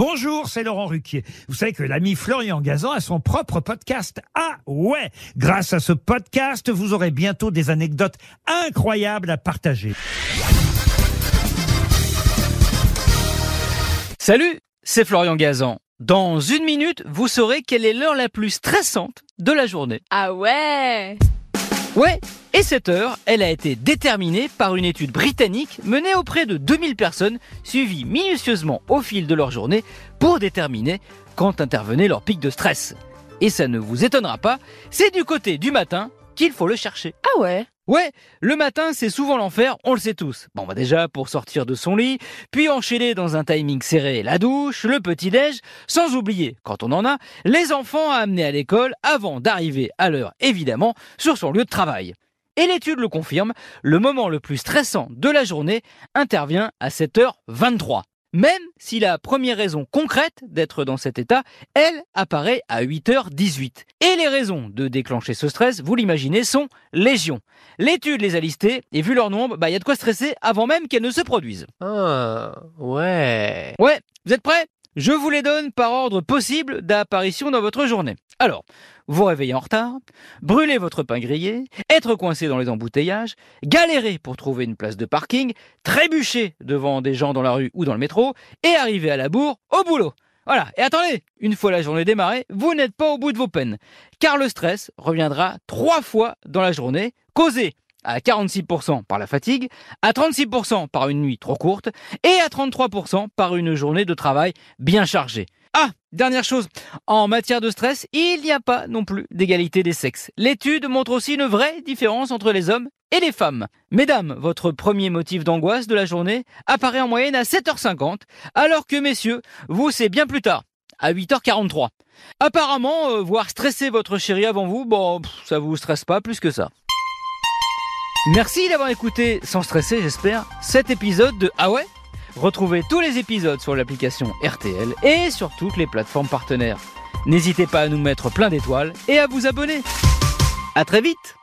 Bonjour, c'est Laurent Ruquier. Vous savez que l'ami Florian Gazan a son propre podcast. Ah ouais Grâce à ce podcast, vous aurez bientôt des anecdotes incroyables à partager. Salut, c'est Florian Gazan. Dans une minute, vous saurez quelle est l'heure la plus stressante de la journée. Ah ouais Ouais, et cette heure, elle a été déterminée par une étude britannique menée auprès de 2000 personnes, suivies minutieusement au fil de leur journée pour déterminer quand intervenait leur pic de stress. Et ça ne vous étonnera pas, c'est du côté du matin qu'il faut le chercher. Ah ouais Ouais, le matin, c'est souvent l'enfer, on le sait tous. Bon, bah déjà, pour sortir de son lit, puis enchaîner dans un timing serré la douche, le petit-déj, sans oublier, quand on en a, les enfants à amener à l'école avant d'arriver à l'heure, évidemment, sur son lieu de travail. Et l'étude le confirme, le moment le plus stressant de la journée intervient à 7h23. Même si la première raison concrète d'être dans cet état, elle apparaît à 8h18. Et les raisons de déclencher ce stress, vous l'imaginez, sont légion. L'étude les a listées et vu leur nombre, bah il y a de quoi stresser avant même qu'elles ne se produisent. Ah, ouais. Ouais, vous êtes prêts? Je vous les donne par ordre possible d'apparition dans votre journée. Alors, vous réveiller en retard, brûler votre pain grillé, être coincé dans les embouteillages, galérer pour trouver une place de parking, trébucher devant des gens dans la rue ou dans le métro, et arriver à la bourre au boulot. Voilà, et attendez, une fois la journée démarrée, vous n'êtes pas au bout de vos peines, car le stress reviendra trois fois dans la journée, causé à 46% par la fatigue, à 36% par une nuit trop courte, et à 33% par une journée de travail bien chargée. Ah, dernière chose, en matière de stress, il n'y a pas non plus d'égalité des sexes. L'étude montre aussi une vraie différence entre les hommes et les femmes. Mesdames, votre premier motif d'angoisse de la journée apparaît en moyenne à 7h50, alors que messieurs, vous c'est bien plus tard, à 8h43. Apparemment, euh, voir stresser votre chérie avant vous, bon, ça vous stresse pas plus que ça. Merci d'avoir écouté, sans stresser j'espère, cet épisode de Ah ouais? Retrouvez tous les épisodes sur l'application RTL et sur toutes les plateformes partenaires. N'hésitez pas à nous mettre plein d'étoiles et à vous abonner. À très vite